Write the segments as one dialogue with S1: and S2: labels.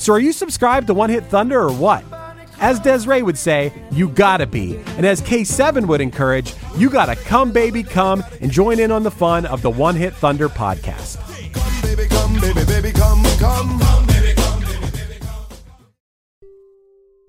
S1: So are you subscribed to One Hit Thunder or what? As Des'ree would say, you gotta be. And as K7 would encourage, you gotta come, baby, come and join in on the fun of the One Hit Thunder podcast.
S2: Come, baby, come, baby, baby,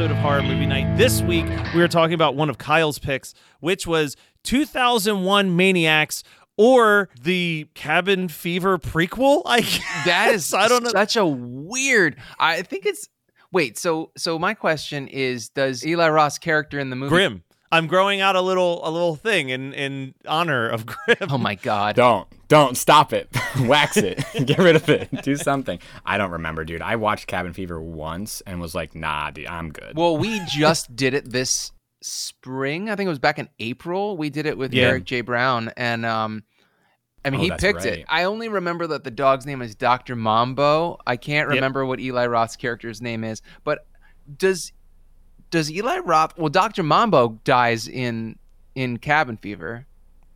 S3: Episode of Horror Movie Night. This week, we are talking about one of Kyle's picks, which was 2001 Maniacs or the Cabin Fever prequel. I guess.
S4: That is
S3: I don't know.
S4: such a weird. I think it's wait. So so my question is: Does Eli Roth's character in the movie?
S3: Grim. I'm growing out a little a little thing in in honor of Grim.
S4: Oh my god!
S5: Don't. Don't stop it. Wax it. Get rid of it. Do something. I don't remember, dude. I watched Cabin Fever once and was like, nah, dude, I'm good.
S4: Well, we just did it this spring. I think it was back in April. We did it with
S3: Yeah.
S4: Eric J. Brown, and um, I mean,
S5: Oh,
S4: he picked
S5: right.
S4: it. I only remember that the dog's name is Doctor Mambo. I can't
S3: Yep.
S4: remember what Eli Roth's character's name is, but does does Eli Roth? Well, Doctor Mambo dies in in Cabin Fever.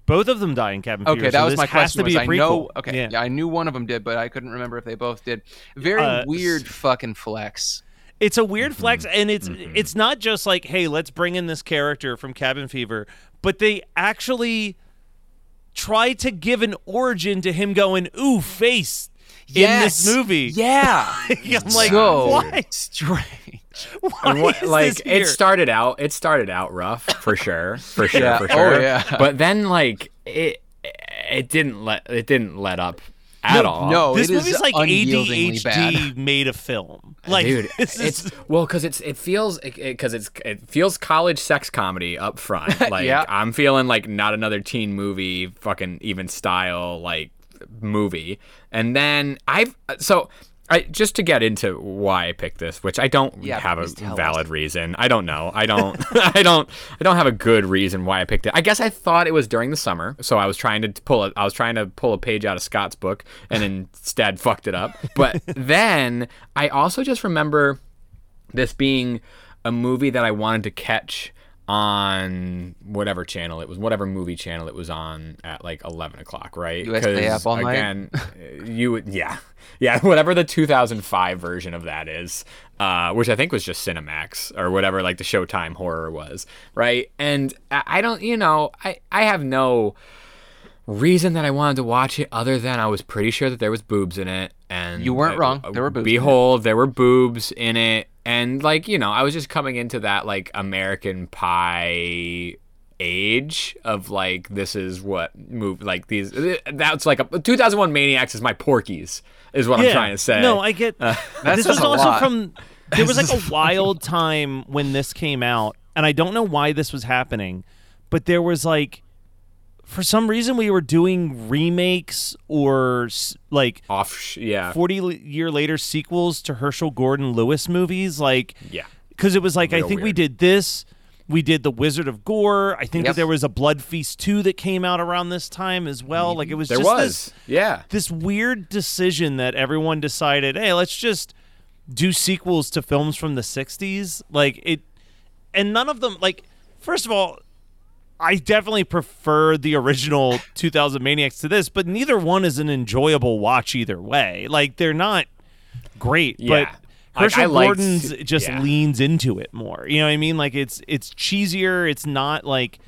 S3: Both of them die in Cabin Fever.
S4: Okay, that
S3: so
S4: was
S3: this
S4: my question.
S3: To be
S4: was
S3: a
S4: I know. Okay,
S3: Yeah.
S4: yeah. I knew one of them did, but I couldn't remember if they both did. Very
S3: Uh,
S4: weird fucking flex.
S3: It's a weird
S5: Mm-hmm.
S3: flex, and it's it's not just like, hey, let's bring in this character from Cabin Fever, but they actually try to give an origin to him going, ooh, face in this movie.
S4: Yeah.
S3: I'm like,
S4: so
S3: what?
S4: strange.
S3: Why
S5: And what-
S3: is
S5: like
S3: this here?
S5: it started out it started out rough for sure for sure
S4: Yeah.
S5: for
S4: Oh,
S5: sure
S4: yeah.
S5: but then like it it didn't let it didn't let up at
S4: No,
S5: all
S4: no.
S3: this
S4: it is
S3: movie's like
S4: unyieldingly
S3: ADHD made a film. Like,
S5: dude
S3: this
S5: it's
S3: is-
S5: well because it's it feels because it's it feels college sex comedy up front like
S4: Yeah.
S5: i'm feeling like not another teen movie fucking even style like movie and then i've so I, just to get into why I picked this, which I don't
S4: Yeah,
S5: have a valid reason. I don't know. I don't. I don't. I don't have a good reason why I picked it. I guess I thought it was during the summer, so I was trying to pull a. I was trying to pull a page out of Scott's book, and instead fucked it up. But then I also just remember this being a movie that I wanted to catch on whatever channel it was, whatever movie channel it was on at like eleven o'clock, right?
S4: Because
S5: again, you would, yeah, yeah, whatever the two thousand five version of that is, uh, which I think was just Cinemax or whatever, like the Showtime horror was, right? And I, I don't, you know, I I have no reason that I wanted to watch it other than I was pretty sure that there was boobs in it and
S4: You weren't
S5: I-
S4: wrong. There were boobs.
S5: Behold, there were boobs in it and like, you know, I was just coming into that like American pie age of like this is what move like these that's like a 2001 maniacs is my Porky's is what i'm trying to say
S3: No, I get.
S4: That
S3: this was also
S4: lot.
S3: from. There was like a wild time when this came out, and I don't know why this was happening, but there was like, for some reason, we were doing remakes or like
S5: off yeah
S3: forty year later sequels to Herschell Gordon Lewis movies, like
S5: yeah
S3: because it was like I
S5: Real
S3: think we did this. We did the Wizard of Gore. I think
S4: Yep.
S3: that there was a Blood Feast 2 that came out around this time as well. Like it was
S5: There
S3: just
S5: was.
S3: this
S5: Yeah.
S3: this weird decision that everyone decided, hey, let's just do sequels to films from the 60s. Like it and none of them like first of all, I definitely prefer the original 2000 Maniacs to this, but neither one is an enjoyable watch either way. Like they're not great,
S5: Yeah.
S3: but
S5: Like,
S3: Herschell
S5: I liked-
S3: just
S5: yeah.
S3: leans into it more. You know what I mean? Like it's it's cheesier. It's not like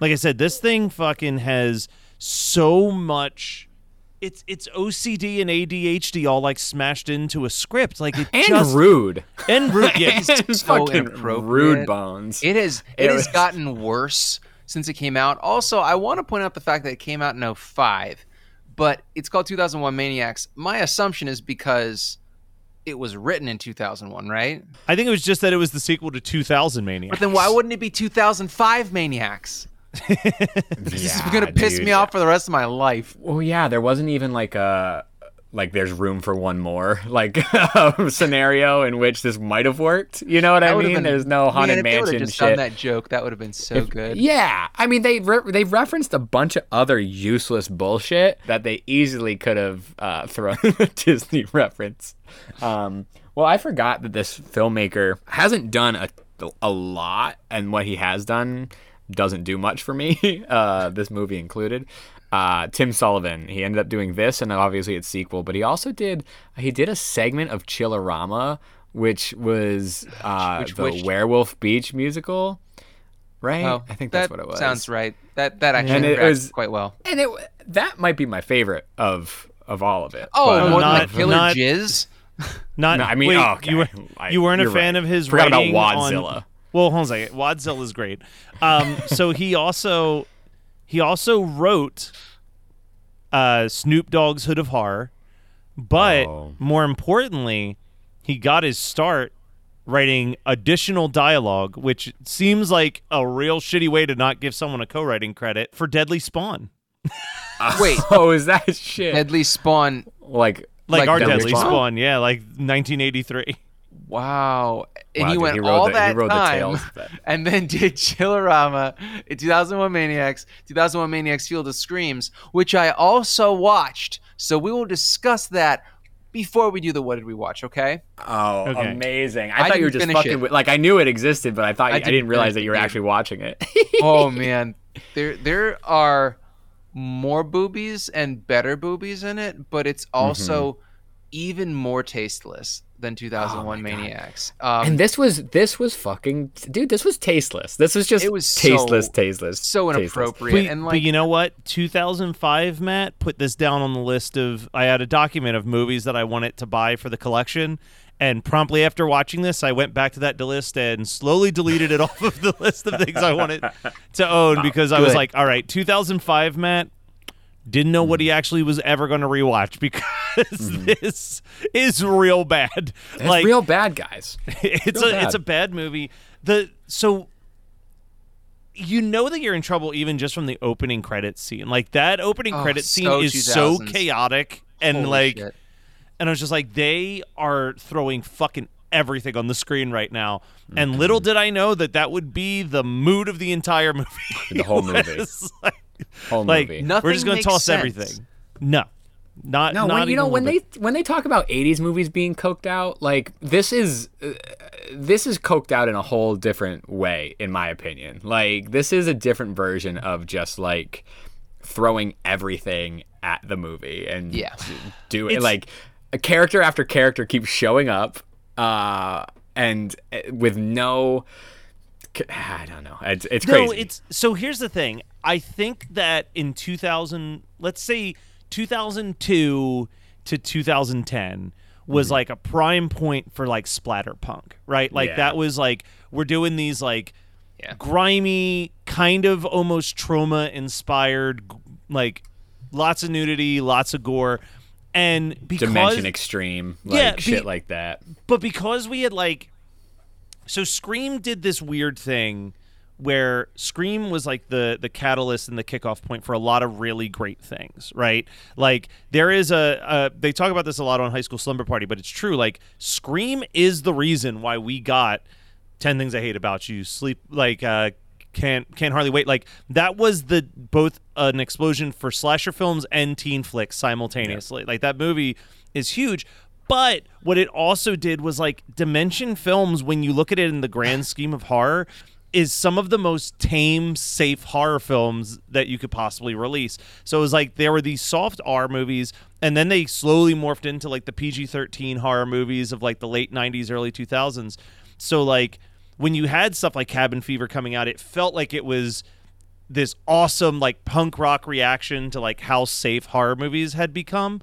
S3: like I said, this thing fucking has so much. It's it's OCD and ADHD all like smashed into a script. Like it
S5: And
S3: just
S5: rude.
S3: and rude. Yeah,
S5: And
S4: so
S5: fucking
S4: inappropriate.
S5: rude bones.
S4: It has
S5: It
S4: it has gotten worse since it came out. Also, I want to point out the fact that it came out in 05, but it's called 2001 Maniacs. My assumption is because it was written in 2001, right?
S3: I think it was just that it was the sequel to 2000 Maniacs.
S4: But then why wouldn't it be 2005 Maniacs? This is going to piss
S5: dude.
S4: me off for the rest of my life.
S5: Well, yeah, there wasn't even like a like there's room for one more like scenario in which this might have worked. You know what
S4: That
S5: I mean?
S4: been-
S5: There's no haunted
S4: Man, if
S5: mansion
S4: just
S5: shit.
S4: done that joke, that would have been so good.
S5: Yeah, I mean they re- they referenced a bunch of other useless bullshit that they easily could have uh, thrown a Disney reference. Um, well, I forgot that this filmmaker hasn't done a a lot, and what he has done doesn't do much for me. Uh, this movie included. Uh, Tim Sullivan. He ended up doing this, and obviously its sequel. But he also did he did a segment of Chillerama, which was uh,
S4: Which-
S5: the
S4: which-
S5: Werewolf Beach musical. Right?
S4: Oh,
S5: I think that's
S4: that
S5: what it was.
S4: Sounds right. That that actually
S5: And it
S4: tracks
S5: was-
S4: quite well.
S5: And it that might be my favorite of of all of it.
S4: Oh,
S5: But-
S4: more
S3: not-
S4: than like Killer
S3: not-
S4: Jizz.
S3: Not.
S5: No, I mean,
S3: wait,
S5: oh, okay.
S3: you were you weren't a fan
S5: right.
S3: of his
S5: Forgot about
S3: writing on-
S5: Wadzilla.
S3: well, hold on a second. Wadzilla is great. Um, so he also he also wrote uh, Snoop Dogg's Hood of Horror, but
S5: Oh.
S3: more importantly, he got his start writing additional dialogue, which seems like a real shitty way to not give someone a co-writing credit for Deadly Spawn,
S4: Wait,
S5: oh, is that shit?
S4: Deadly Spawn.
S5: like,
S3: like,
S4: Like
S3: our
S4: Deadly
S3: Deadly
S4: Spawn?
S3: Spawn, yeah, like 1983.
S4: Wow. And
S5: Wow,
S4: he
S5: dude,
S4: went
S5: he
S4: all
S5: the-
S4: that
S5: wrote the
S4: time
S5: tales of that.
S4: and then did Chillerama 2001 Maniacs, 2001 Maniacs Field of Screams, which I also watched. So we will discuss that before we do the what did we watch, okay?
S5: oh,
S3: Okay.
S5: amazing! I,
S4: I
S5: thought you were just fucking
S4: it.
S5: with. Like, I knew it existed, but I thought
S4: I
S5: I,
S4: didn't
S5: didn't realize
S4: finish
S5: that you were
S4: dude.
S5: actually watching it.
S4: oh man. There there are more boobies and better boobies in it, but it's mm-hmm. also even more tasteless than 2001 Maniacs. Um,
S5: and this was this was fucking dude. This was tasteless. This was just
S4: It was
S5: tasteless,
S4: so-
S5: tasteless,
S4: so
S5: tasteless.
S4: inappropriate
S3: But,
S4: and
S3: but
S4: like
S3: you know what? 2005, Matt, put this down on the list of. I had a document of movies that I wanted to buy for the collection. And promptly after watching this, I went back to that list and slowly deleted it off of the list of things I wanted to own because I was like, all right, 2005, Matt, didn't know what he mm. actually was ever going to rewatch because mm-hmm. this is real bad.
S5: It's
S3: like,
S5: real bad guys.
S3: it's a it's a bad movie. The so you know that you're in trouble even just from the opening credit scene. Like that opening
S4: Oh,
S3: credit scene
S4: so
S3: is so chaotic and
S4: holy
S3: like
S4: shit.
S3: and I was just like they are throwing fucking everything on the screen right now.
S5: Mm-hmm.
S3: And little did I know that that would be the mood of the entire movie.
S5: The whole movie.
S3: Like,
S5: Whole
S3: like,
S5: movie.
S4: Nothing
S3: we're just going to toss
S4: sense.
S3: everything. No. Not
S5: No,
S3: not
S5: when, you know when
S3: little
S5: they when they talk about '80s movies being coked out, like this is uh, this is coked out in a whole different way, in my opinion. Like this is a different version of just like throwing everything at the movie and
S4: Yeah.
S5: do it
S3: It's-
S5: like a character after character keeps showing up, uh, and uh, with no. I don't know. It's, it's crazy.
S3: No, it's so here's the thing. I think that in 2000, let's say 2002 to 2010 was like a prime point for like splatterpunk, right? Like
S5: Yeah.
S3: that was like we're doing these like
S4: Yeah.
S3: grimy, kind of almost trauma inspired like lots of nudity, lots of gore. And because
S5: Dimension Extreme, like
S3: Yeah,
S5: shit like that.
S3: but because we had like so scream did this weird thing where scream was like the the catalyst and the kickoff point for a lot of really great things right like there is a, a they talk about this a lot on high school slumber party but it's true like scream is the reason why we got Ten Things I Hate About You, Sleep like uh, can't can't hardly wait. Like that was the both an explosion for slasher films and teen flicks simultaneously. Like that movie is huge. But what it also did was like Dimension Films, when you look at it in the grand scheme of horror, is some of the most tame, safe horror films that you could possibly release. So it was like there were these soft R movies, and then they slowly morphed into like the PG 13 horror movies of like the late 90s, early 2000s. So, like, when you had stuff like Cabin Fever coming out, it felt like it was this awesome, like, punk rock reaction to like how safe horror movies had become.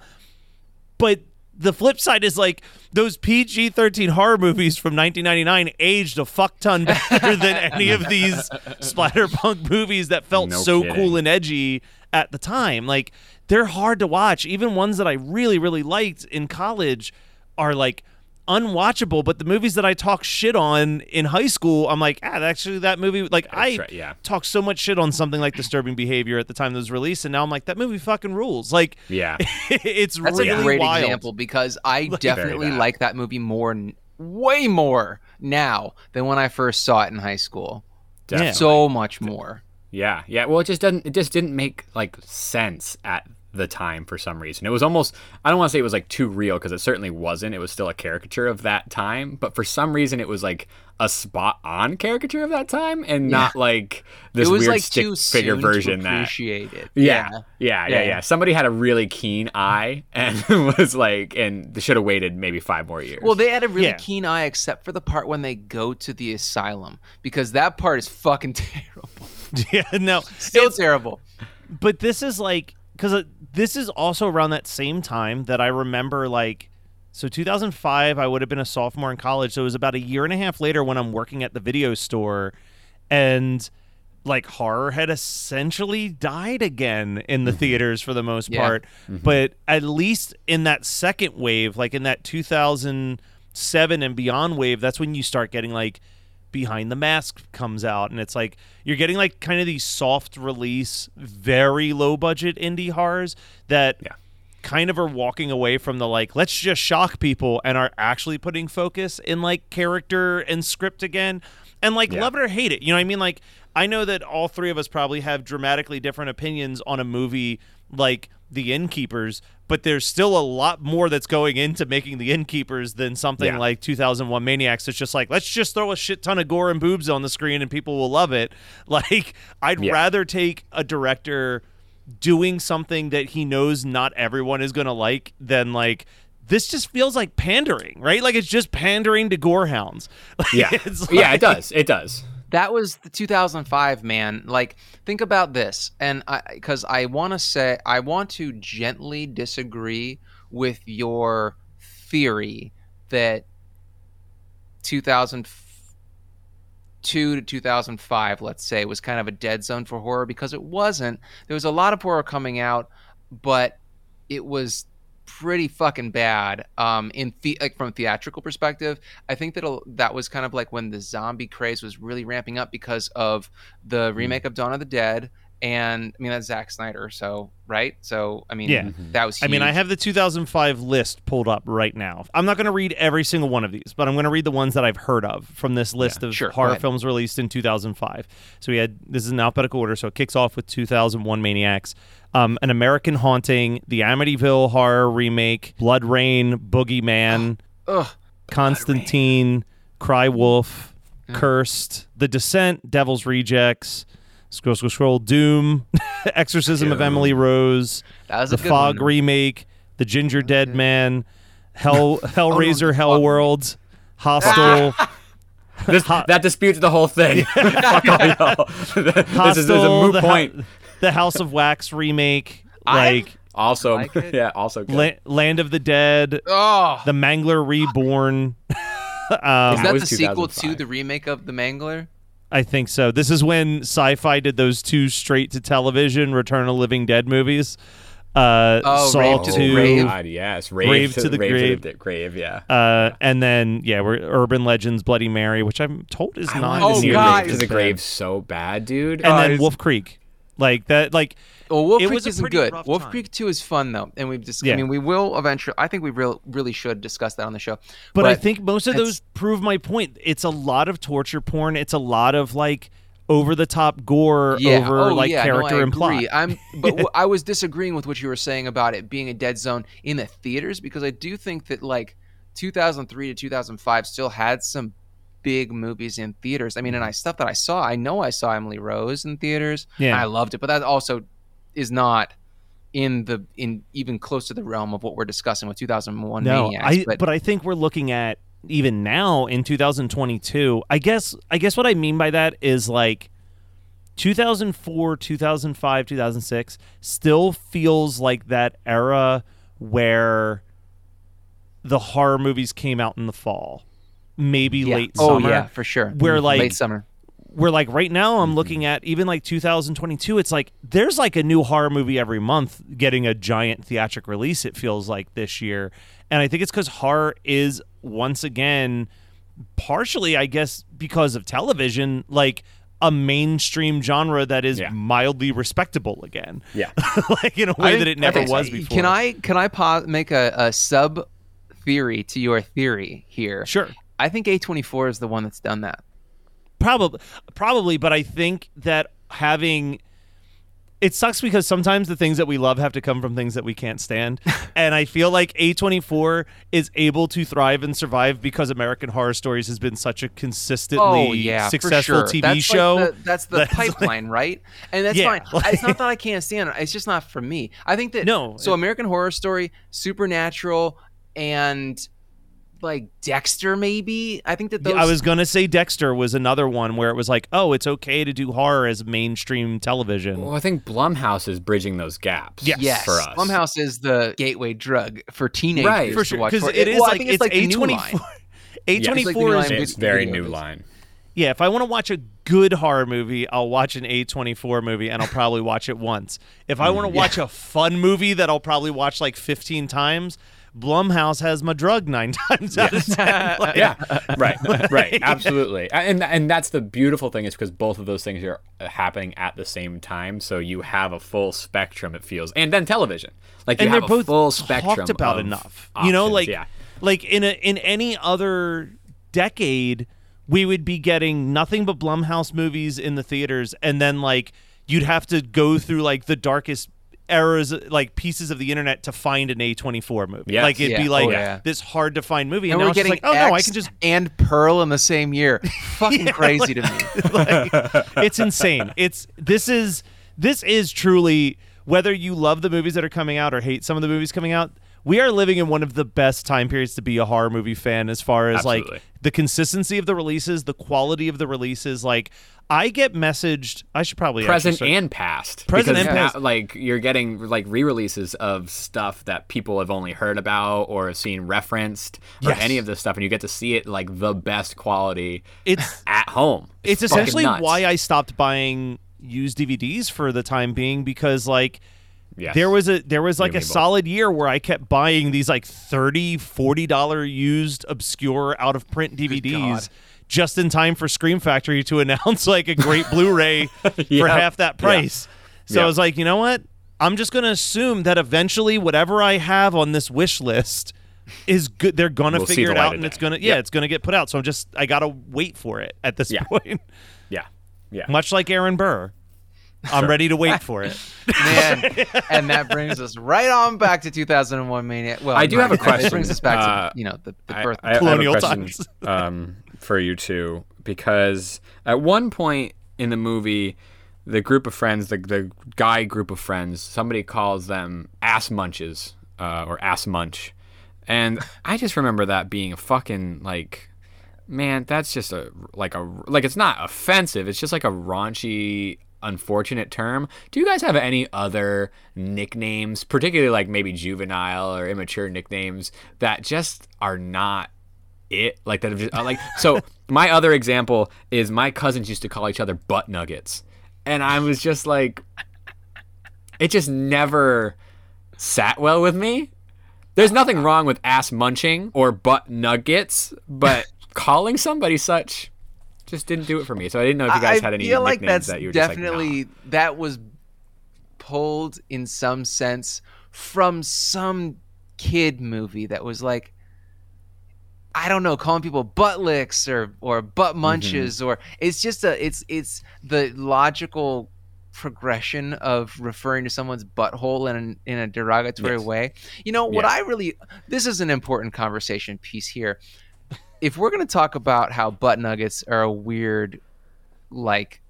S3: But the flip side is like those PG 13 horror movies from 1999 aged a fuck ton better than any of these splatterpunk movies that felt
S5: No
S3: so
S5: kidding.
S3: cool and edgy at the time. Like, they're hard to watch. Even ones that I really, really liked in college are like unwatchable. But the movies that I talk shit on in high school, I'm like, ah, actually, that movie, like, I
S5: right, yeah.
S3: talked so much shit on something like Disturbing Behavior at the time that was released. And now I'm like, that movie fucking rules. Like,
S5: Yeah.
S3: it's
S4: That's
S3: really
S4: a great
S3: wild.
S4: example because I definitely like that movie more, way more now than when I first saw it in high school.
S5: Definitely.
S4: So much more.
S5: Yeah, yeah. Well, it just doesn't. It just didn't make like sense at the time for some reason. It was almost. I don't want to say it was like too real because it certainly wasn't. It was still a caricature of that time, but for some reason it was like a spot on caricature of that time and not like this
S4: it was
S5: weird
S4: like
S5: stick
S4: too
S5: figure
S4: soon
S5: version
S4: to
S5: that.
S4: appreciate it.
S5: Yeah, yeah, yeah, yeah,
S4: Yeah.
S5: Somebody had a really keen eye and was like, and they should have waited maybe five more years.
S4: Well, they had a really
S3: Yeah.
S4: keen eye, except for the part when they go to the asylum, because that part is fucking terrible.
S3: yeah, no.
S4: Still
S3: It's-
S4: terrible.
S3: but this is like because uh, this is also around that same time that I remember like so 2005 I would have been a sophomore in college. So it was about a year and a half later when I'm working at the video store and like horror had essentially died again in the mm-hmm. theaters for the most
S4: Yeah.
S3: part. Mm-hmm. But at least in that second wave like in that 2007 and beyond wave that's when you start getting like behind the mask comes out and it's like you're getting like kind of these soft release very low budget indie horrors that
S5: Yeah.
S3: kind of are walking away from the like let's just shock people and are actually putting focus in like character and script again and like
S5: Yeah.
S3: love it or hate it you know what i mean like i know that all three of us probably have dramatically different opinions on a movie like the innkeepers but there's still a lot more that's going into making the innkeepers than something
S5: Yeah.
S3: like 2001 maniacs it's just like let's just throw a shit ton of gore and boobs on the screen and people will love it like i'd
S5: Yeah.
S3: rather take a director doing something that he knows not everyone is going to like than like this just feels like pandering, right? Like it's just pandering to gorehounds. Like,
S5: yeah,
S3: it's
S5: yeah, it does. It does.
S4: That was the 2005 man. Like, think about this, and I because I want to say I want to gently disagree with your theory that 2002 to 2005, let's say, was kind of a dead zone for horror because it wasn't. There was a lot of horror coming out, but it was pretty fucking bad um in the like from a theatrical perspective. I think that that was kind of like when the zombie craze was really ramping up because of the remake of dawn of the dead and i mean that's Zack snyder so right so i mean
S3: Yeah.
S4: that was
S3: I mean, I have the 2005 list pulled up right now. I'm not going to read every single one of these, but I'm going to read the ones that I've heard of from this list of
S4: sure,
S3: horror films released in 2005. So we had this is in alphabetical order. So it kicks off with 2001 Maniacs, um, An American Haunting, the Amityville Horror remake, BloodRayne, Boogeyman,
S4: Ugh.
S3: Constantine, Cry Wolf, Cursed, The Descent, Devil's Rejects, Scroll Scroll Scroll, Doom, Exorcism of Emily Rose,
S4: That was
S3: the
S4: a good
S3: Fog
S4: one.
S3: remake, The Gingerdead Man, Hell Hellraiser,
S4: the
S3: Hell
S4: Fog
S3: World, Hostel,
S5: This, that disputes the whole thing. Fuck all y'all. this,
S3: Hostel,
S5: is, this is a moot
S3: the,
S5: point.
S3: the House of Wax remake,
S4: I-
S3: like
S5: Also,
S4: like
S5: yeah, also good.
S3: La- Land of the Dead,
S4: oh
S3: The Mangler Reborn. um,
S4: is that
S5: was
S4: the sequel to the remake of the mangler
S3: I think so. This is when Sci-Fi did those two straight-to-television Return of Living Dead movies. Uh,
S4: Oh,
S3: Saw
S4: Rave to the
S3: two,
S4: Grave.
S5: God, yes. Rave,
S3: Rave
S5: to,
S3: to the
S5: rave
S3: grave.
S5: To the grave, yeah.
S3: Uh, and then yeah, we're Urban Legends, Bloody Mary, which I'm told is not.
S4: Oh, God.
S5: Rave to the grave so bad, dude.
S3: and
S5: Oh,
S3: then Wolf Creek, like that, like
S4: Well, Wolf
S3: It
S4: Creek
S3: was
S4: isn't good. Wolf
S3: time.
S4: Creek Two is fun though, and we've just.
S3: Yeah.
S4: I mean, we will eventually. I think we real, really should discuss that on the show.
S3: But, I think most of those prove my point. It's a lot of torture porn. It's a lot of like over the top gore
S4: yeah.
S3: Oh, over
S4: oh,
S3: like
S4: yeah,
S3: character
S4: no,
S3: and plot.
S4: I'm, but wh- I was disagreeing with what you were saying about it being a dead zone in the theaters because I do think that like 2003 to 2005 still had some big movies in theaters. I mean, and I stuff that I saw. I know I saw Emily Rose in theaters.
S3: Yeah.
S4: I loved it, but that also is not in the in even close to the realm of what we're discussing with 2001
S3: no,
S4: Maniacs.
S3: I, but, I think we're looking at even now in 2022. I guess I guess what I mean by that is like 2004, 2005, 2006 still feels like that era where the horror movies came out in the fall, maybe
S4: yeah.
S3: late
S4: oh
S3: summer.
S4: yeah, for sure.
S3: Where, mm, like-
S4: late summer.
S3: where like right now I'm mm-hmm. looking at even like 2022 it's like there's like a new horror movie every month getting a giant theatric release it feels like this year and I think it's cuz horror is once again partially I guess because of television like a mainstream genre that is
S5: Yeah.
S3: mildly respectable again
S5: Yeah.
S3: like in a way
S4: think-
S3: that it never was before
S4: Can I can I pause, make a, a sub theory to your theory here?
S3: Sure
S4: I think A24 is the one that's done that.
S3: probably probably but i think that having it sucks because sometimes the things that we love have to come from things that we can't stand and i feel like a24 is able to thrive and survive because american horror stories has been such a consistently
S4: oh yeah,
S3: successful
S4: sure.
S3: tv
S4: that's
S3: show
S4: Like the, that's the
S3: that's like-
S4: pipeline, right? And that's
S3: Yeah,
S4: fine. it's not that I can't stand it. It's just not for me. I think that
S3: No,
S4: So American Horror Story, Supernatural, and like Dexter, maybe. I think that those.
S3: I was gonna say Dexter was another one where it was like, oh, it's okay to do horror as mainstream television.
S5: Well, I think Blumhouse is bridging those gaps.
S3: Yes.
S4: Yes,
S5: for us.
S4: Blumhouse is the gateway drug for teenagers
S5: Right.
S3: for sure,
S4: watch.
S3: because
S4: horror.
S3: it is
S4: well, I
S3: like
S4: think it's, like the new
S3: A24.
S4: line.
S3: A24
S4: like the new
S3: is
S4: line.
S5: It's very new
S4: is.
S5: line.
S3: Yeah, if I want to watch a good horror movie, I'll watch an A24 movie and I'll probably watch it once. If I want to mm. watch a fun movie that I'll probably watch like 15 times, Blumhouse has my drug nine times out of 10. Like,
S5: yeah, right, right, absolutely, and and that's the beautiful thing is because both of those things are uh, happening at the same time, so you have a full spectrum. It feels, and then television, like you
S3: and they're
S5: have
S3: both
S5: a full spectrum
S3: talked about
S5: of
S3: enough. you know, like
S5: yeah.
S3: like in a in any other decade, we would be getting nothing but Blumhouse movies in the theaters, and then like you'd have to go through like the darkest eras like pieces of the internet to find an A24 movie.
S5: Yes.
S3: Like it'd be like
S4: Oh, yeah.
S3: this hard to find movie and,
S4: And
S3: now
S4: we're getting
S3: like, oh no, I can just
S4: and Pearl in the same year. Fucking crazy to me.
S3: like, it's insane. It's this is this is truly whether you love the movies that are coming out or hate some of the movies coming out. We are living in one of the best time periods to be a horror movie fan as far as
S5: Absolutely.
S3: like the consistency of the releases, the quality of the releases. Like I get messaged. I should probably
S5: present and past.
S3: Present and
S5: now,
S3: past.
S5: like you're getting like re-releases of stuff that people have only heard about or seen referenced or
S3: Yes.
S5: any of this stuff, and you get to see it like the best quality
S3: It's
S5: at home.
S3: it's
S5: fucking
S3: essentially
S5: nuts.
S3: why I stopped buying used DVDs for the time being because like
S5: Yes.
S3: there was a there was like a
S5: and me both.
S3: solid year where I kept buying these like 30 40 dollar used obscure out of print DVDs just in time for Scream Factory to announce like a great Blu-ray for half that price. So I was like, you know what? I'm just going to assume that eventually whatever I have on this wish list is good they're going to
S5: Will
S3: figure it out and
S5: day.
S3: it's going to yeah, it's going to get put out. So I'm just I got to wait for it at this
S5: Yeah.
S3: point.
S5: yeah, yeah.
S3: Much like Aaron Burr. I'm ready to wait for it.
S4: Man, and that brings us right on back to 2001 Maniac. Well,
S5: I do
S4: no,
S5: have a question.
S4: It
S5: question.
S4: brings us back
S5: Uh,
S4: to you know the, the birth.
S5: I, I have a
S3: Colonial
S5: question,
S3: times.
S5: um, for you two because at one point in the movie, the group of friends, the the guy group of friends, somebody calls them ass munches uh, or ass munch, and I just remember that being a fucking like. Man, that's just a like a like it's not offensive. It's just like a raunchy, unfortunate term. Do you guys have any other nicknames, particularly like maybe juvenile or immature nicknames that just are not it? Like that just uh, like so. My other example is my cousins used to call each other butt nuggets, and I was just like, it just never sat well with me. There's nothing wrong with ass munching or butt nuggets, but calling somebody such just didn't do it for me. So I didn't know if you guys
S4: I
S5: had any
S4: feel like that's
S5: that you were just like,
S4: definitely
S5: "Nah."
S4: that was pulled in some sense from some kid movie that was like I don't know, calling people butt licks or or butt mm-hmm. munches or it's just a it's it's the logical progression of referring to someone's butthole in an, in a derogatory
S5: Yes.
S4: way. You know, what I really this is an important conversation piece here. If we're going to talk about how butt nuggets are a weird like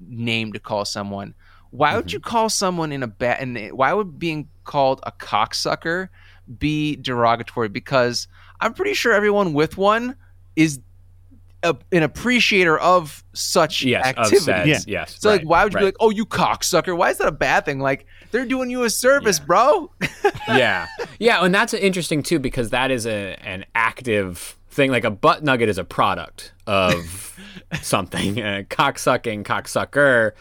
S4: name to call someone, why would mm-hmm. you call someone in a bad and why would being called a cocksucker be derogatory because I'm pretty sure everyone with one is a, an appreciator of such
S5: Yes,
S4: activity.
S5: of
S3: Yeah.
S5: yes.
S4: So like, why would you be like, "Oh, you cocksucker"? Why is that a bad thing? Like, they're doing you a service,
S5: Yeah.
S4: bro.
S5: yeah, yeah, and that's interesting too because that is a an active thing. Like a butt nugget is a product of something. Uh, cocksucking, cocksucker.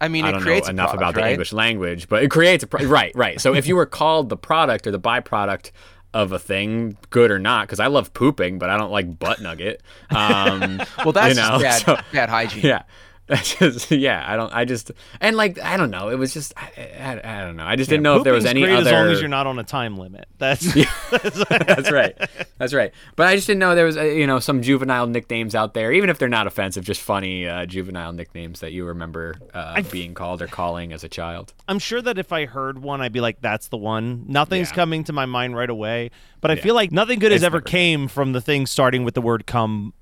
S4: I mean,
S5: I don't know enough
S4: product,
S5: about the
S4: right?
S5: English language, but it creates a pro- right, right. So if you were called the product or the byproduct of a thing, good or not, because I love pooping, but I don't like butt nugget. Um,
S4: Well, that's
S5: you
S4: just
S5: know,
S4: bad,
S5: so-
S4: bad hygiene.
S5: yeah. Just yeah. I don't. I just and like I don't know. It was just I, I, I don't know. I just didn't know if there was any
S3: great
S5: other.
S3: as long as you're not on a time limit. That's yeah,
S5: That's right. That's right. But I just didn't know there was, uh, you know, some juvenile nicknames out there, even if they're not offensive, just funny uh, juvenile nicknames that you remember uh, being called or calling as a child.
S3: I'm sure that if I heard one, I'd be like, "That's the one." Nothing's
S5: Yeah.
S3: coming to my mind right away, but I
S5: Yeah.
S3: feel like nothing good has ever came from the thing starting with the word "come,"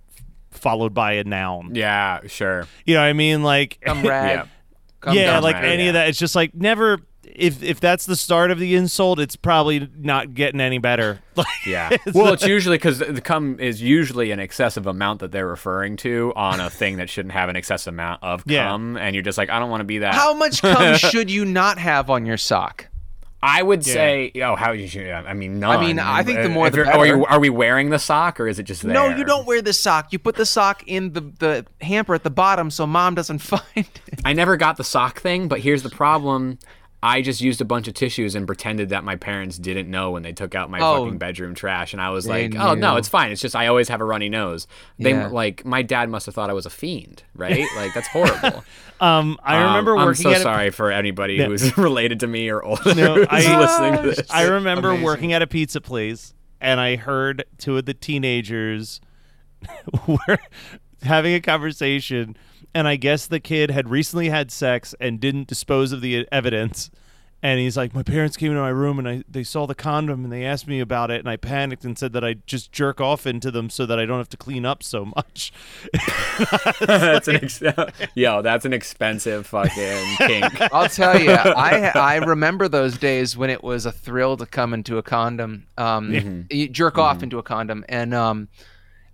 S3: followed by a noun.
S5: Yeah, sure.
S3: You know what I mean? Like,
S4: Comrade.
S5: Yeah.
S4: Come
S3: yeah,
S4: down,
S3: like any
S5: yeah.
S3: of that. It's just like never. If if that's the start of the insult, it's probably not getting any better. Like,
S5: Yeah. well, it's usually because the cum is usually an excessive amount that they're referring to on a thing that shouldn't have an excessive amount of
S3: Yeah.
S5: cum, and you're just like, I don't want to be that.
S4: How much cum should you not have on your sock?
S5: I would say, oh, how you should. I mean, none.
S4: I mean, I think the more the
S5: you're- you, are we wearing the sock or is it just there?
S4: No, you don't wear the sock. You put the sock in the, the hamper at the bottom so mom doesn't find it.
S5: I never got the sock thing, but here's the problem. I just used a bunch of tissues and pretended that my parents didn't know when they took out my
S4: Oh.
S5: fucking bedroom trash, and I was
S4: They
S5: like, "Oh no, it's fine. It's just I always have a runny nose." They
S4: Yeah.
S5: like my dad must have thought I was a fiend, right? Like that's horrible.
S3: um, I
S5: Um,
S3: remember
S5: I'm
S3: working
S5: so
S3: at a
S5: sorry for anybody
S3: Yeah.
S5: who's related to me or older
S3: No,
S5: who's
S3: I-
S5: listening to this.
S3: I remember
S4: Amazing.
S3: working at a pizza place and I heard two of the teenagers were having a conversation and I guess the kid had recently had sex and didn't dispose of the evidence. And he's like, my parents came into my room and I they saw the condom and they asked me about it and I panicked and said that I just jerk off into them so that I don't have to clean up so much.
S5: that's an ex- yo, that's an expensive fucking kink.
S4: I'll tell you, I I remember those days when it was a thrill to come into a condom, um, you jerk off into a condom, and um,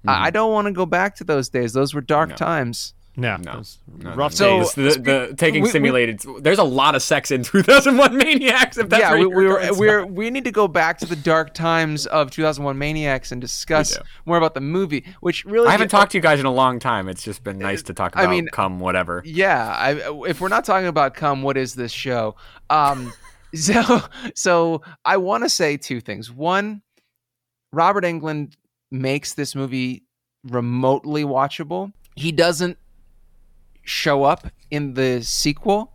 S4: I, I don't want to go back to those days. Those were dark times.
S3: No,
S5: No.
S3: it was
S5: No,
S3: rough
S4: So-
S3: days.
S5: the, the taking
S4: we- we-
S5: simulated. there's a lot of sex in 2001 Maniacs. If that's
S4: yeah,
S5: where
S4: we,
S5: you're
S4: we were, we're we need to go back to the dark times of 2001 Maniacs and discuss more about the movie, which really
S5: I haven't talked to you guys in a long time. It's just been nice to talk
S4: I mean-
S5: cum whatever.
S4: Yeah, I, if we're not talking about come, what is this show? Um, so, so I want to say two things. One, Robert Englund makes this movie remotely watchable. He doesn't show up in the sequel,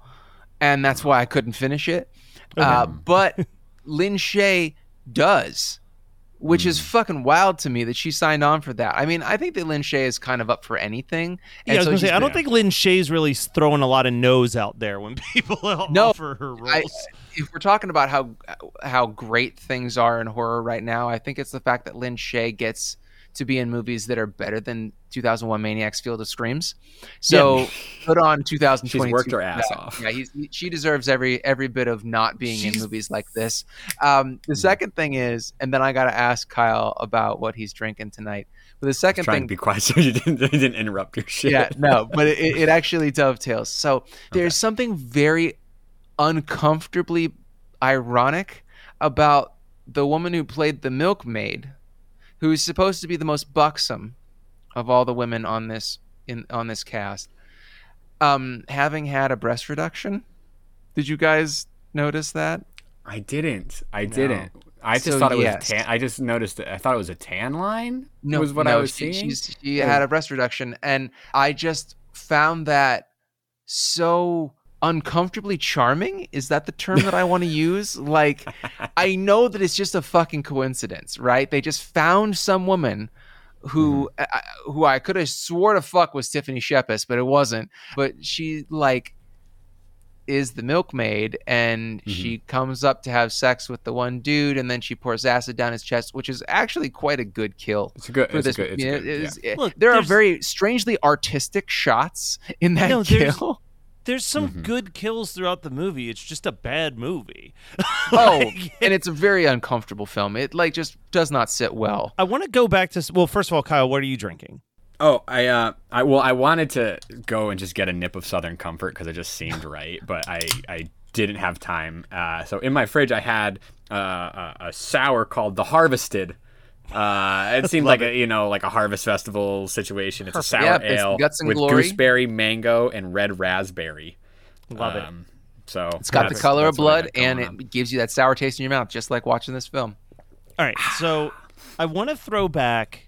S4: and that's why I couldn't finish it. Uh, but Lin Shaye does. Which is fucking wild to me that she signed on for that. I mean, I think that Lin Shaye is kind of up for anything.
S3: Yeah, I was
S4: so
S3: gonna say, I don't
S4: been-
S3: think Lin Shaye's really throwing a lot of nose out there when people
S4: No,
S3: offer her roles.
S4: I, if we're talking about how how great things are in horror right now, I think it's the fact that Lin Shaye gets to be in movies that are better than 2001 Maniacs Field of Screams. So put on 2022.
S5: She's worked her ass
S4: Yeah,
S5: off.
S4: Yeah, he's, he- she deserves every every bit of not being in movies like this. Um, the second thing is, and then I got to ask Kyle about what he's drinking tonight. But the second
S5: Trying
S4: thing,
S5: to be quiet so you didn't, you didn't interrupt your shit.
S4: yeah, no, but it, it actually dovetails. So there's something very uncomfortably ironic about the woman who played the milkmaid, who's supposed to be the most buxom of all the women on this in on this cast, um, having had a breast reduction. Did you guys notice that?
S5: I didn't. I didn't. I just
S4: So,
S5: thought it was
S4: yes.
S5: a tan. I just noticed it. I thought it was a tan line.
S4: No,
S5: was what
S4: no,
S5: I was
S4: she,
S5: seeing.
S4: She had a breast reduction, and I just found that so uncomfortably charming. Is that the term that I want to use? Like, I know that it's just a fucking coincidence, right? They just found some woman who mm-hmm. uh, uh, who I could have swore to fuck was Tiffany Shepis, but it wasn't. But she like is the milkmaid and she mm-hmm. comes up to have sex with the one dude and then she pours acid down his chest which is actually quite a good kill
S5: It's a good.
S4: for
S5: It's
S4: this
S5: good. It's
S4: you know,
S5: good, yeah.
S4: it-
S3: Look,
S4: there are very strangely artistic shots in that
S3: No, there's-
S4: kill
S3: There's some
S5: Mm-hmm.
S3: good kills throughout the movie. It's just a bad movie.
S4: oh and it's a very uncomfortable film it like just does not sit well
S3: I want to go back to well. First of all, Kyle, what are you drinking?
S5: Oh, I uh, I well, I wanted to go and just get a nip of Southern Comfort because it just seemed right, but I I didn't have time. Uh, so in my fridge, I had uh, a, a sour called the Harvested. Uh, it seemed like a you know like a harvest festival situation. It's a sour
S4: Yep, it's
S5: ale
S4: guts and
S5: with
S4: glory.
S5: gooseberry, mango, and red raspberry.
S3: Love it.
S5: Um, So
S4: it's got the color of
S5: that's what I
S4: blood and
S5: on.
S4: it gives you that sour taste in your mouth just like watching this film
S3: All right, so I want to throw back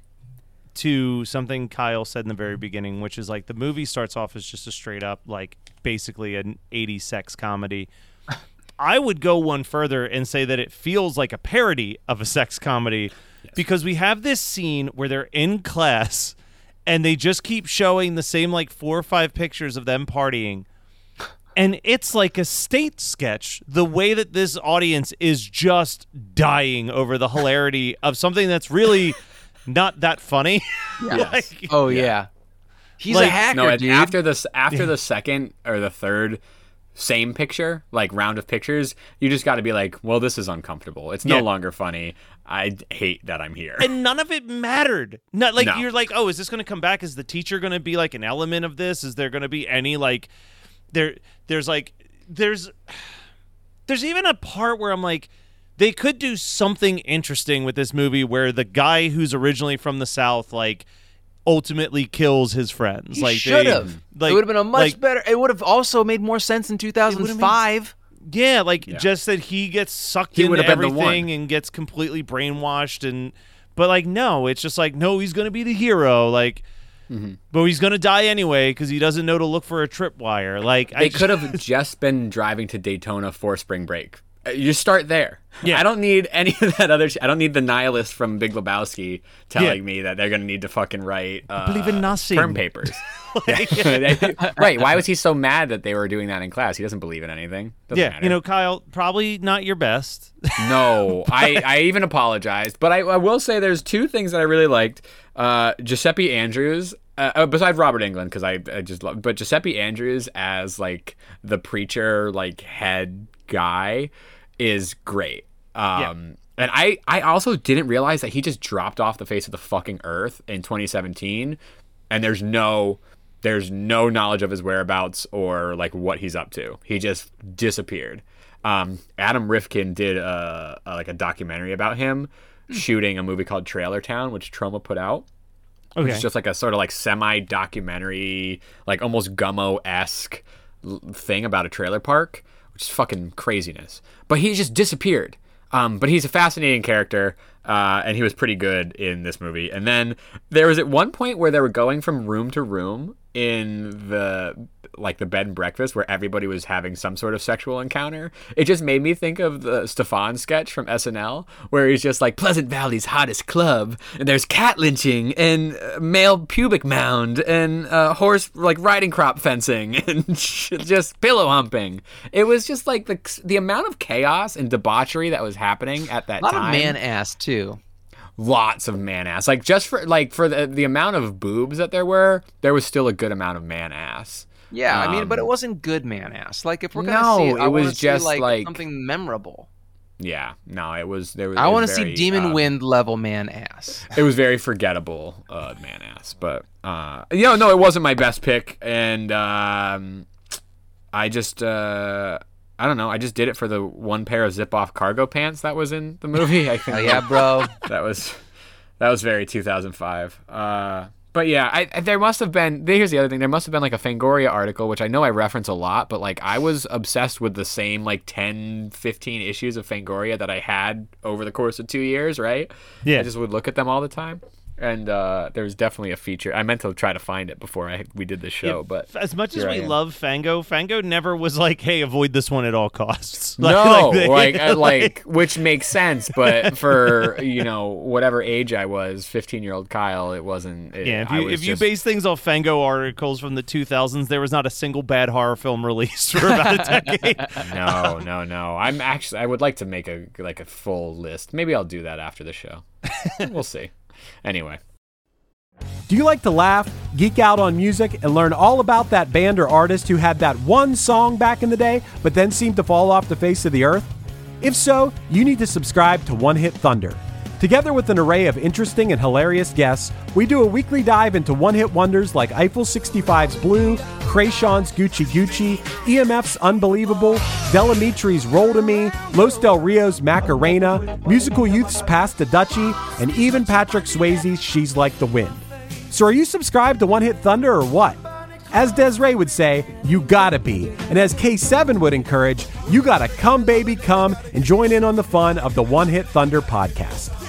S3: to something Kyle said in the very beginning, which is like the movie starts off as just a straight up like basically an 80s sex comedy. I would go one further and say that it feels like a parody of a sex comedy because we have this scene where they're in class and they just keep showing the same like four or five pictures of them partying. And it's like a state sketch the way that this audience is just dying over the hilarity of something that's really not that funny. Like-
S4: oh yeah, he's
S3: Like-
S4: a hacker
S5: no, and
S4: dude.
S5: after this, after the second or the third same picture, like round of pictures, you just got to be like, well, this is uncomfortable. It's no
S3: Yeah.
S5: longer funny. I hate that I'm here.
S3: and none of it mattered not like
S5: No.
S3: you're like oh is this going to come back is the teacher going to be like an element of this is there going to be any like there there's like there's there's even a part where i'm like they could do something interesting with this movie where the guy who's originally from the south like ultimately kills his friends
S4: He
S3: like
S4: should have.
S3: like
S4: it would have been a much
S3: like,
S4: better. It would have also made more sense in 2005.
S3: Yeah, like just that he gets sucked
S5: He
S3: into
S5: been
S3: everything and gets completely brainwashed and but like no, it's just like no, he's gonna be the hero, like
S5: Mm-hmm.
S3: but he's gonna die anyway because he doesn't know to look for a tripwire. Like I
S5: they
S3: just-
S5: could have just been driving to Daytona for spring break. Uh, You start there.
S3: Yeah.
S5: I don't need any of that other. Sh- I don't need the nihilist from Big Lebowski telling
S3: Yeah.
S5: me that they're going to need to fucking write uh,
S3: believe in nothing.
S5: term papers. Yeah. right? Why was he so mad that they were doing that in class? He doesn't believe in anything. Doesn't
S3: yeah,
S5: matter.
S3: you know, Kyle, probably not your best.
S5: No, I, I even apologized, but I, I will say there's two things that I really liked. Uh, Giuseppe Andrews, uh, uh, besides Robert Englund, because I, I just love, but Giuseppe Andrews as like the preacher, like head guy, is great. Um, and I, I also didn't realize that he just dropped off the face of the fucking earth in 2017, and there's no. There's no knowledge of his whereabouts or like what he's up to. He just disappeared. Um, Adam Rifkin did a, a like a documentary about him shooting a movie called Trailer Town, which Troma put out.
S3: Okay.
S5: It's just like a sort of like semi documentary, like almost Gummo esque thing about a trailer park, is fucking craziness. But he just disappeared. Um, but he's a fascinating character, uh, and he was pretty good in this movie. And then there was at one point where they were going from room to room in the like the bed and breakfast where everybody was having some sort of sexual encounter. It just made me think of the Stefon sketch from SNL where he's just like Pleasant Valley's hottest club, and there's cat lynching and uh, male pubic mound and uh, horse like riding crop fencing and just pillow humping. It was just like the the amount of chaos and debauchery that was happening at that
S4: A lot
S5: time
S4: of man ass too.
S5: lots of man ass. Like just for like for the the amount of boobs that there were, there was still a good amount of man ass.
S4: Yeah, I mean, but it
S5: Um,
S4: wasn't good man ass. Like if we're gonna
S5: No,
S4: see it, I
S5: it was
S4: see,
S5: just
S4: like,
S5: like-
S4: something memorable.
S5: Yeah, no, it was there was.
S4: I want to see Demon
S5: um,
S4: Wind level man ass.
S5: It was very forgettable, uh, man ass. But uh, you know, no, it wasn't my best pick, and um, I just uh, I don't know. I just did it for the one pair of zip off cargo pants that was in the movie. I think
S4: Oh yeah, bro.
S5: that was that was very 2005. Uh, but yeah, I, I- there must have been. Here's the other thing. There must have been like a Fangoria article, which I know I reference a lot, but like I was obsessed with the same like 10, 15 issues of Fangoria that I had over the course of two years. Right?
S3: Yeah.
S5: I just would look at them all the time. And uh, there was definitely a feature. I meant to try to find it before I we did the show, but
S3: as much as we love Fango, Fango never was like, "Hey, avoid this one at all costs."
S5: no,
S3: they-
S5: like uh, like which makes sense, but for you know whatever age I was, fifteen year old Kyle, it wasn't. It,
S3: yeah. If you if you base things off Fango articles from the 2000s, there was not a single bad horror film released for about a decade.
S5: no, no, no. I'm actually I would like to make a like a full list. Maybe I'll do that after the show. we'll see. Anyway.
S1: Do you like to laugh, geek out on music, and learn all about that band or artist who had that one song back in the day, but then seemed to fall off the face of the earth? If so, you need to subscribe to One Hit Thunder. Together with an array of interesting and hilarious guests, we do a weekly dive into one hit wonders like Eiffel 65's Blue, Kreayshawn's Gucci Gucci, EMF's Unbelievable, Del Amitri's Roll to Me, Los Del Rio's Macarena, Musical Youth's Pass the Dutchie, and even Patrick Swayze's She's Like the Wind. So are you subscribed to One Hit Thunder or what? As Des'ree would say, you gotta be. And as K7 would encourage, you gotta come, baby, come and join in on the fun of the One Hit Thunder podcast.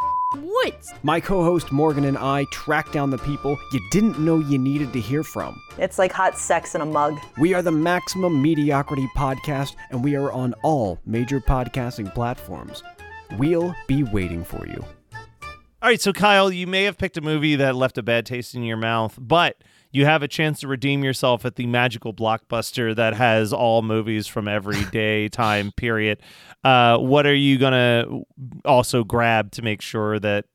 S6: woods?
S7: My co host Morgan and I track down the people you didn't know you needed to hear from.
S8: It's like hot sex in a mug.
S7: We are the Maximum Mediocrity Podcast, and we are on all major podcasting platforms. We'll be waiting for you.
S3: All right, so Kyle, you may have picked a movie that left a bad taste in your mouth, but you have a chance to redeem yourself at the magical blockbuster that has all movies from every day, time, period. Uh, what are you gonna also grab to make sure that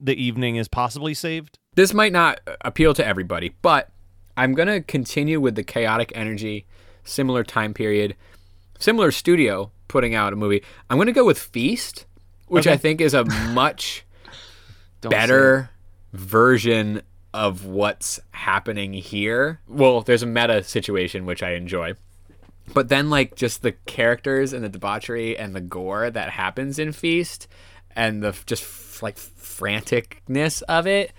S3: the evening is possibly saved?
S5: This might not appeal to everybody, but I'm going to continue with the chaotic energy, similar time period, similar studio putting out a movie. I'm going to go with Feast, which
S3: Okay.
S5: I think is a much better version of what's happening here. Well, there's a meta situation which I enjoy. But then like just the characters and the debauchery and the gore that happens in Feast and the just f- like franticness of it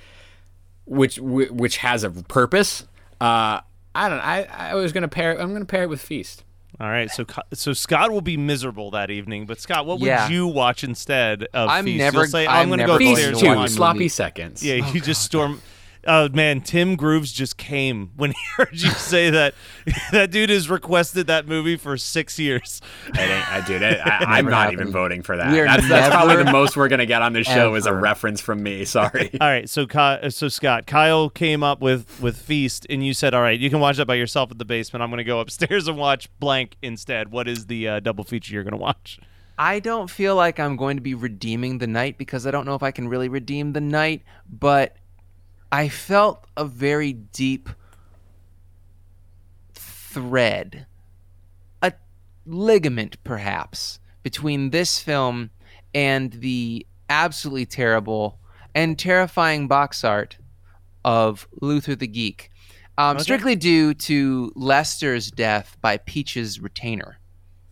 S5: which wh- which has a purpose. Uh I don't I I was going to pair I'm going to pair it with Feast.
S3: All right, so so Scott will be miserable that evening, but Scott, what would you watch instead of
S4: I'm
S3: Feast?
S4: never-
S3: You'll say,
S4: I'm
S3: I'm going to
S4: never
S3: go
S4: going to
S3: and
S4: watch
S3: watch
S4: a
S5: sloppy seconds.
S3: Yeah, you just storm. Oh man, Tim Grooves just came when he heard you say that. that dude has requested that movie for six years.
S5: It ain't, I, dude, I, I, I'm not
S4: happened.
S5: even voting for that.
S4: We are
S5: That's, that's probably the most we're gonna get on this show is a reference from me. Sorry.
S3: All right, so so Scott, Kyle came up with with Feast, and you said, "All right, you can watch that by yourself at the basement. I'm going to go upstairs and watch Blank instead." What is the uh, double feature you're going to watch?
S4: I don't feel like I'm going to be redeeming the night because I don't know if I can really redeem the night, but I felt a very deep thread, a ligament perhaps, between this film and the absolutely terrible and terrifying box art of Luther the Geek. Um,
S3: Okay.
S4: Strictly due to Lester's death by Peach's retainer.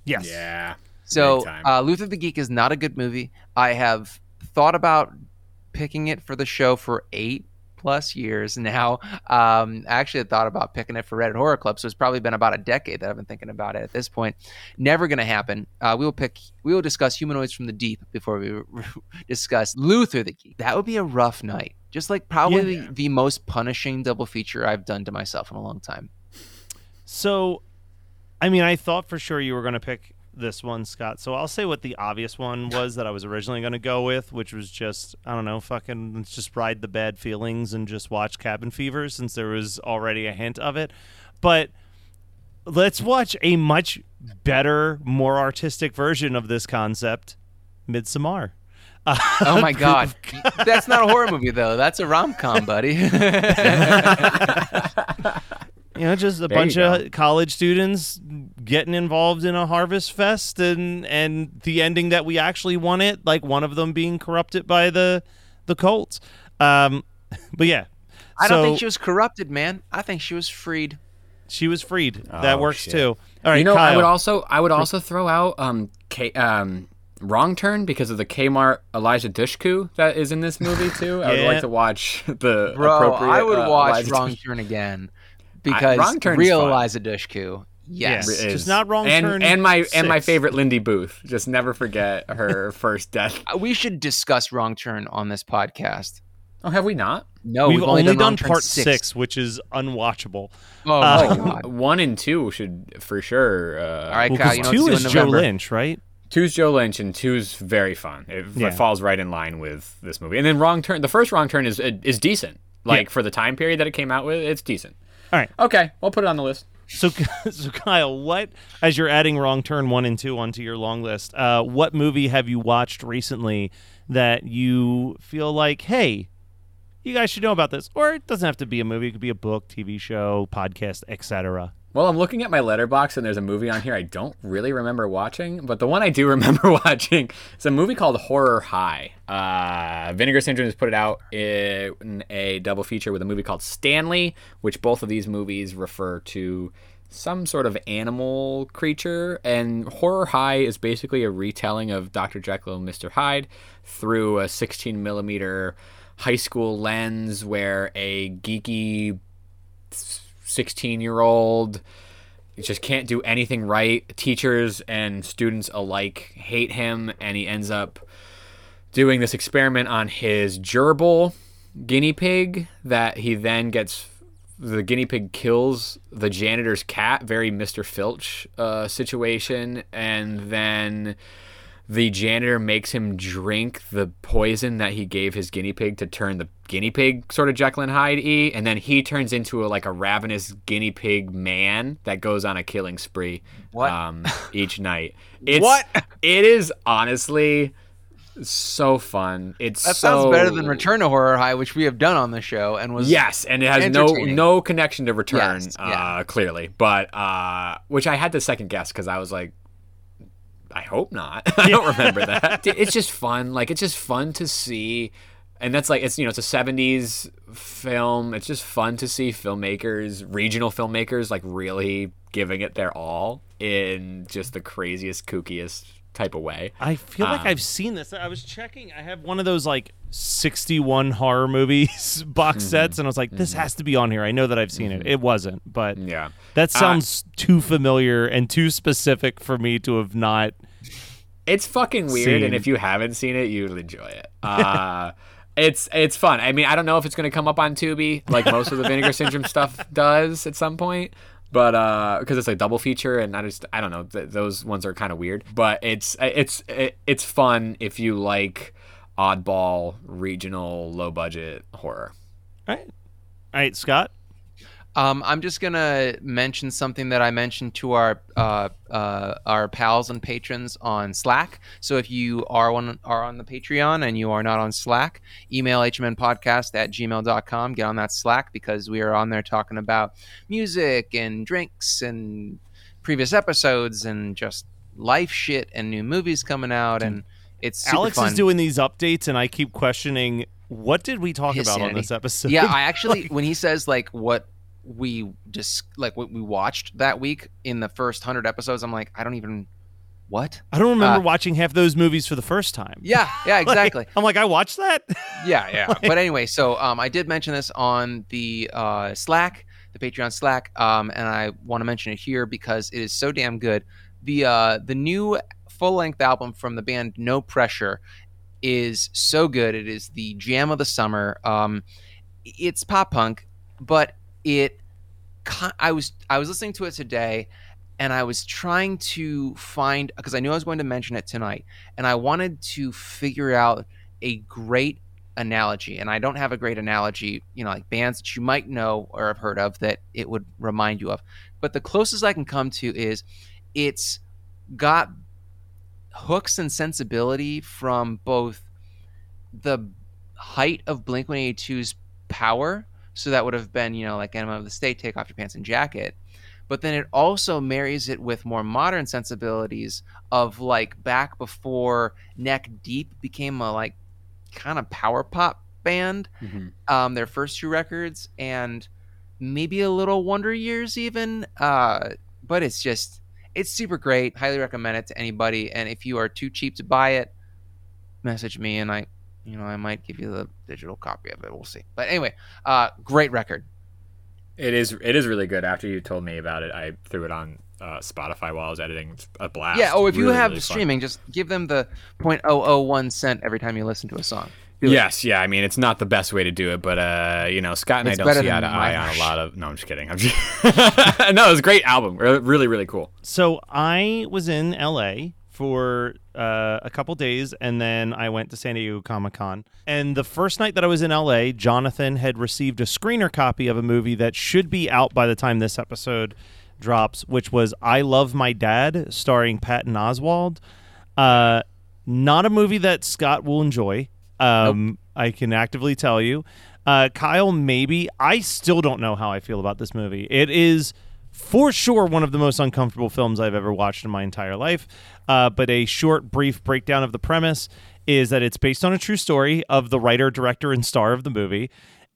S3: Yes.
S5: Yeah.
S4: So uh, Luther the Geek is not a good movie. I have thought about picking it for the show for eight plus years now. Um, I actually had thought about picking it for Reddit Horror Club, so it's probably been about a decade that I've been thinking about it. At this point, never going to happen. Uh, we will pick. We will discuss Humanoids from the Deep before we discuss Luther the Geek. That would be a rough night. Just like probably
S3: Yeah.
S4: the, the most punishing double feature I've done to myself in a long time.
S3: So, I mean, I thought for sure you were going to pick this one, Scott. So I'll say what the obvious one was that I was originally going to go with, which was just I don't know, fucking let's just ride the bad feelings and just watch Cabin Fever since there was already a hint of it. But let's watch a much better, more artistic version of this concept, Midsommar.
S4: Oh my god, that's not a horror movie though. That's a rom com, buddy.
S3: You know, just a
S5: There
S3: bunch of college students getting involved in a harvest fest, and and the ending that we actually wanted, like one of them being corrupted by the the cults. Um, but yeah,
S4: I don't think she was corrupted, man. I think she was freed.
S3: She was freed. that
S5: Oh,
S3: works
S5: shit.
S3: too. All right,
S5: you know, I would also I would also throw out um K um Wrong Turn because of the Kmart Eliza Dushku that is in this movie too. I would like to watch the
S4: Bro,
S5: appropriate.
S4: I would
S5: uh,
S4: watch
S5: Elijah
S4: Wrong Turn again because
S5: Wrong Turn's
S4: real
S5: fun.
S4: Eliza Dushku. Yes.
S3: Yeah.
S5: Is-
S3: Just not Wrong
S5: and,
S3: Turn
S5: And my and my favorite Lindy Booth. Just never forget her first death.
S4: Uh, We should discuss Wrong Turn on this podcast.
S5: Oh, have we not?
S4: No,
S3: We've, only, done,
S4: Wrong Turn
S3: part six. which is unwatchable.
S4: Oh
S3: Uh,
S4: my god.
S5: One and two should for sure. Uh,
S4: All right,
S3: Well,
S4: Kyle.
S3: 'cause
S4: You know
S3: two
S4: what
S3: is
S4: do
S3: Joe Lynch, right?
S5: Two's Joe Lynch and two's very fun. It, it falls right in line with this movie. And then Wrong Turn, the first Wrong Turn is is decent. Like for the time period that it came out with, it's decent.
S3: All right.
S5: Okay, we'll put it on the list.
S3: So, so Kyle, what as you're adding Wrong Turn one and two onto your long list, uh, what movie have you watched recently that you feel like, hey, you guys should know about this? Or it doesn't have to be a movie; it could be a book, TV show, podcast, etc.
S5: Well, I'm looking at my Letterboxd and there's a movie on here I don't really remember watching, but the one I do remember watching is a movie called Horror High. Uh, Vinegar Syndrome has put it out in a double feature with a movie called Stanley, which both of these movies refer to some sort of animal creature. And Horror High is basically a retelling of Dr. Jekyll and Mr. Hyde through a 16 millimeter high school lens where a geeky 16 year old just can't do anything right. Teachers and students alike hate him, and he ends up doing this experiment on his gerbil guinea pig that he then gets. The guinea pig kills the janitor's cat, very Mr. Filch uh, situation, and then the janitor makes him drink the poison that he gave his guinea pig to turn the guinea pig sort of Jekyll and Hyde e, and then he turns into a, like a ravenous guinea pig man that goes on a killing spree
S4: What?
S5: Um, each night. It's,
S4: What?
S5: It is honestly so fun. It's
S4: That
S5: so,
S4: sounds better than Return to Horror High, which we have done on the show and was
S5: Yes, and it has no no connection to Return,
S4: Yes,
S5: uh,
S4: yeah.
S5: clearly, but uh, which I had to second guess because I was like, I hope not. I don't remember that. It's just fun. Like it's just fun to see, and that's like it's you know it's a '70s film. It's just fun to see filmmakers, regional filmmakers, like really giving it their all in just the craziest, kookiest type of way.
S3: I feel like
S5: Um,
S3: I've seen this. I was checking. I have one of those like 61 horror movies box
S5: Mm-hmm.
S3: sets, and I was like, this has to be on here. I know that I've seen it. It wasn't, but
S5: Yeah.
S3: that
S5: Uh,
S3: sounds too familiar and too specific for me to have not.
S5: It's fucking weird, and if you haven't seen it, you'll enjoy it. Uh, it's it's fun. I mean, I don't know if it's gonna come up on Tubi like most of the Vinegar Syndrome stuff does at some point, but because it's a double feature, and I just I don't know th- those ones are kind of weird. But it's it's it's fun if you like oddball regional low budget horror.
S3: All right, all right, Scott.
S4: Um, I'm just gonna mention something that I mentioned to our uh, uh, our pals and patrons on Slack. So if you are one are on the Patreon and you are not on Slack, email hmnpodcast at gmail.com. Get on that Slack because we are on there talking about music and drinks and previous episodes and just life shit and new movies coming out and it's
S3: Alex
S4: fun.
S3: is doing these updates, and I keep questioning what did we talk
S4: His
S3: about on this episode?
S4: Yeah, I actually when he says like what we just like what we watched that week in the first hundred episodes, I'm like, I don't even what?
S3: I don't remember
S4: Uh,
S3: watching half those movies for the first time.
S4: Yeah, yeah,
S3: Like,
S4: exactly.
S3: I'm like, I watched that.
S4: yeah, yeah. But anyway, so um, I did mention this on the uh, Slack, the Patreon Slack, um, and I want to mention it here because it is so damn good. The uh, the new full length album from the band No Pressure is so good. It is the jam of the summer. Um, it's pop punk, but it. I was I was listening to it today, and I was trying to find because I knew I was going to mention it tonight, and I wanted to figure out a great analogy. And I don't have a great analogy, you know, like bands that you might know or have heard of that it would remind you of. But the closest I can come to is it's got hooks and sensibility from both the height of Blink 182's power. So that would have been, you know, like Enema of the State, Take Off Your Pants and Jacket. But then it also marries it with more modern sensibilities of like back before Neck Deep became a like kind of power pop band, um, their first two records, and maybe a little Wonder Years even. Uh, but it's just, it's super great. Highly recommend it to anybody. And if you are too cheap to buy it, message me and I, you know, I might give you the digital copy of it. We'll see. But anyway, uh, great record.
S5: It is it is really good. After you told me about it, I threw it on uh, Spotify while I was editing. It's a blast.
S4: Yeah. Oh, if you have
S5: really fun.
S4: streaming, just give them the 0.001 cent every time you listen to a song.
S5: Yes, yeah. I mean, it's not the best way to do it, but uh, you know, Scott and
S4: It's
S5: I don't see eye to eye on a lot of. No, I'm just kidding. I'm just. no, it was a great album. Really, really cool.
S3: So I was in LA for uh, a couple days, and then I went to San Diego Comic Con. And the first night that I was in LA, Jonathan had received a screener copy of a movie that should be out by the time this episode drops, which was I Love My Dad, starring Patton Oswalt. Uh, not a movie that Scott will enjoy. Um, I can actively tell you. Uh, Kyle, maybe. I still don't know how I feel about this movie. It is for sure one of the most uncomfortable films I've ever watched in my entire life. Uh, but a short, brief breakdown of the premise is that it's based on a true story of the writer, director, and star of the movie.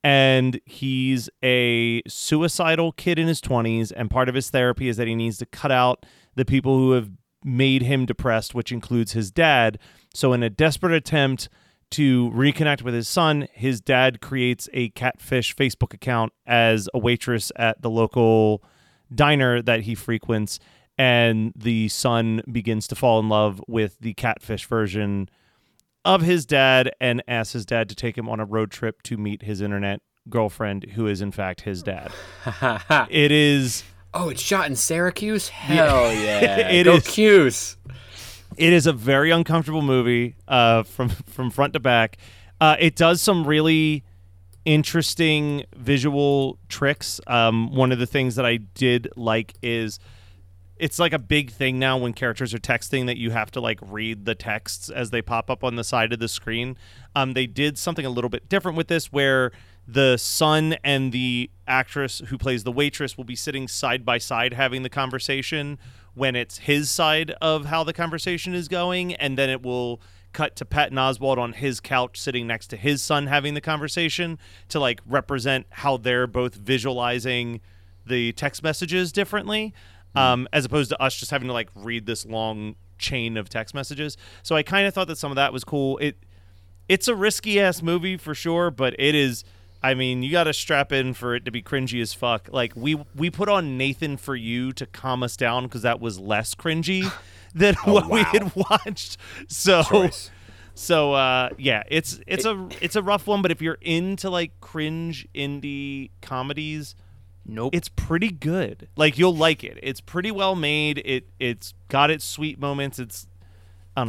S3: And he's a suicidal kid in his 20s. And part of his therapy is that he needs to cut out the people who have made him depressed, which includes his dad. So, in a desperate attempt to reconnect with his son, his dad creates a catfish Facebook account as a waitress at the local diner that he frequents. And the son begins to fall in love with the catfish version of his dad and asks his dad to take him on a road trip to meet his internet girlfriend, who is in fact his dad. it is.
S5: Oh, it's shot in Syracuse. Hell yeah!
S3: It
S5: Go
S3: is-
S5: Cuse.
S3: It is a very uncomfortable movie uh, from from front to back. Uh, it does some really interesting visual tricks. Um, one of the things that I did like is it's like a big thing now when characters are texting that you have to like read the texts as they pop up on the side of the screen. Um, they did something a little bit different with this where the son and the actress who plays the waitress will be sitting side by side having the conversation when it's his side of how the conversation is going and then it will cut to Patton Oswalt on his couch sitting next to his son having the conversation to like represent how they're both visualizing the text messages differently um, as opposed to us just having to like read this long chain of text messages. So I kind of thought that some of that was cool. It it's a risky ass movie for sure, but it is. I mean, you got to strap in for it to be cringy as fuck. Like we we put on Nathan for you to calm us down because that was less cringy than what we had watched. So
S5: Choice.
S3: so uh, yeah, it's it's a it's a rough one. But if you're into like cringe indie comedies,
S4: nope,
S3: it's pretty good. Like you'll like it. It's pretty well made. It it's got its sweet moments. It's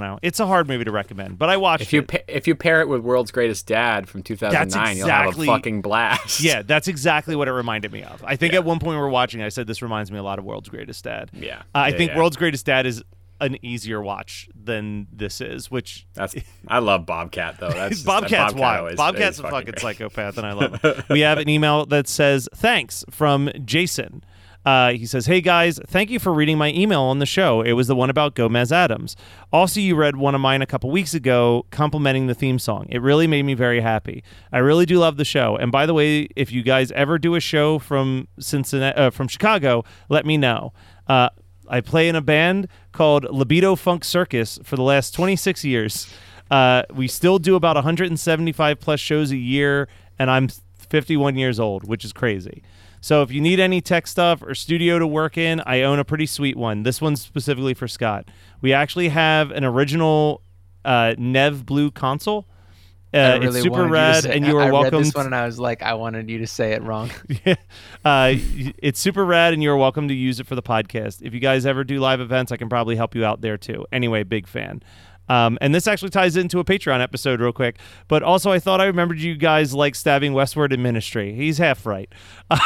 S3: I don't know. It's a hard movie to recommend, but I watched
S5: If you
S3: it.
S5: pa- if you pair it with World's Greatest Dad from 2009, you'll have a
S3: exactly-
S5: fucking blast.
S3: Yeah, that's exactly what it reminded me of. I think at one point we were watching, I said this reminds me a lot of World's Greatest Dad.
S5: Yeah.
S3: Uh, I
S5: Yeah,
S3: think
S5: yeah.
S3: World's Greatest Dad is an easier watch than this is, which
S5: That's I love Bobcat though. That's
S3: Bobcat's
S5: Bobcat
S3: wild. Bobcat's a fucking
S5: great.
S3: psychopath, and I love him. we have an email that says, Thanks from Jason. Uh, he says, Hey guys, thank you for reading my email on the show. It was the one about Gomez Addams. Also, you read one of mine a couple weeks ago complimenting the theme song. It really made me very happy. I really do love the show. And by the way, if you guys ever do a show from Cincinnati, uh, from Chicago, let me know. Uh, I play in a band called Libido Funk Circus for the last 26 years. Uh, we still do about 175 plus shows a year, and I'm 51 years old, which is crazy. So if you need any tech stuff or studio to work in, I own a pretty sweet one. This one's specifically for Scott. We actually have an original uh, Neve Blue console. Uh,
S4: I really
S3: it's super
S4: wanted you to
S3: rad,
S4: say-
S3: and you are
S4: I
S3: welcome.
S4: read this one and I was like, I wanted you to say it wrong.
S3: uh, it's super rad, and you're welcome to use it for the podcast. If you guys ever do live events, I can probably help you out there too. Anyway, big fan. Um, and this actually ties into a Patreon episode real quick. But also, I thought I remembered you guys like stabbing Westward in Ministry. He's half right.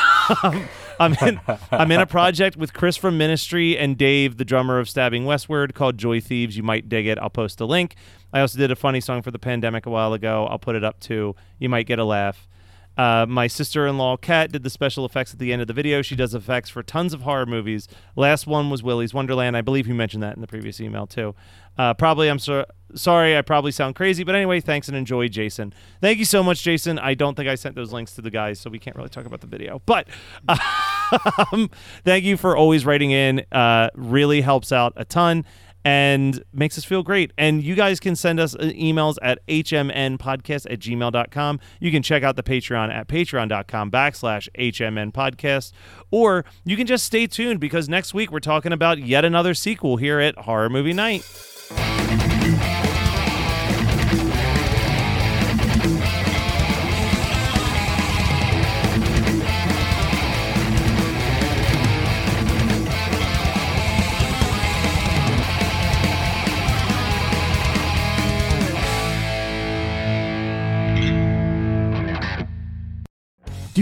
S3: Um, I'm in I'm in a project with Chris from Ministry and Dave, the drummer of Stabbing Westward, called Joy Thieves. You might dig it. I'll post a link. I also did a funny song for the pandemic a while ago. I'll put it up too. You might get a laugh. Uh, my sister-in-law Kat did the special effects at the end of the video. She does effects for tons of horror movies. Last one was Willy's Wonderland. I believe you mentioned that in the previous email too. Uh, probably I'm so, sorry. I probably sound crazy, but anyway, thanks and enjoy, Jason. Thank you so much, Jason. I don't think I sent those links to the guys, so we can't really talk about the video. But um, thank you for always writing in. Uh, really helps out a ton and makes us feel great. And you guys can send us uh, emails at hmnpodcast at gmail.com. You can check out the Patreon at patreon.com backslash hmnpodcast. Or you can just stay tuned because next week we're talking about yet another sequel here at Horror Movie Night.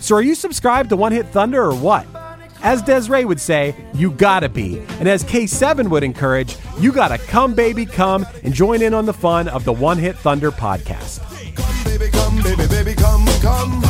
S1: So are you subscribed to One Hit Thunder or what? As Des'ree would say, you gotta be. And as K7 would encourage, you gotta come, baby, come and join in on the fun of the One Hit Thunder podcast.
S2: Baby, come, baby, baby, come, come.